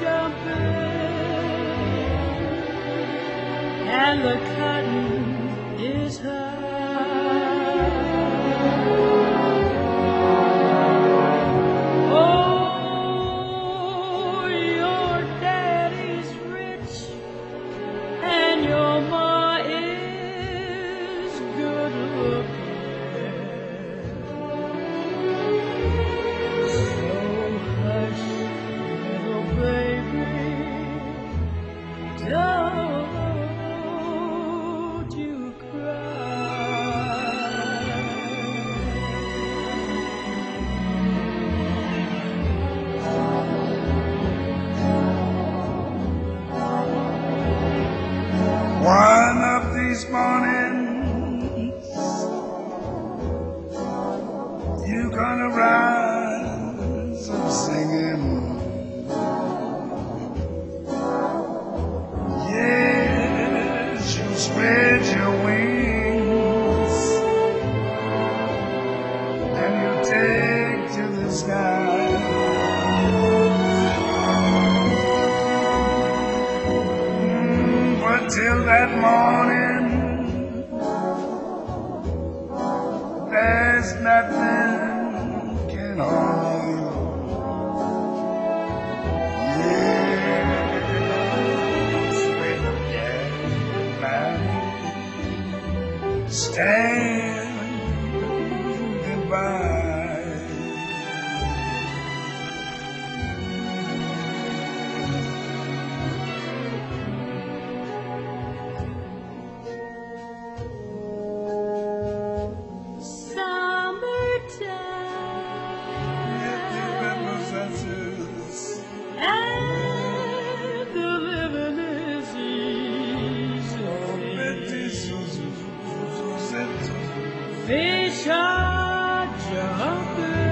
jumping, and the cotton is high. Oh, your daddy's rich, and your ma One of these mornings, till that morning there's nothing can harm you. Yeah, sweet yeah, Stand goodbye. Fish are jumping.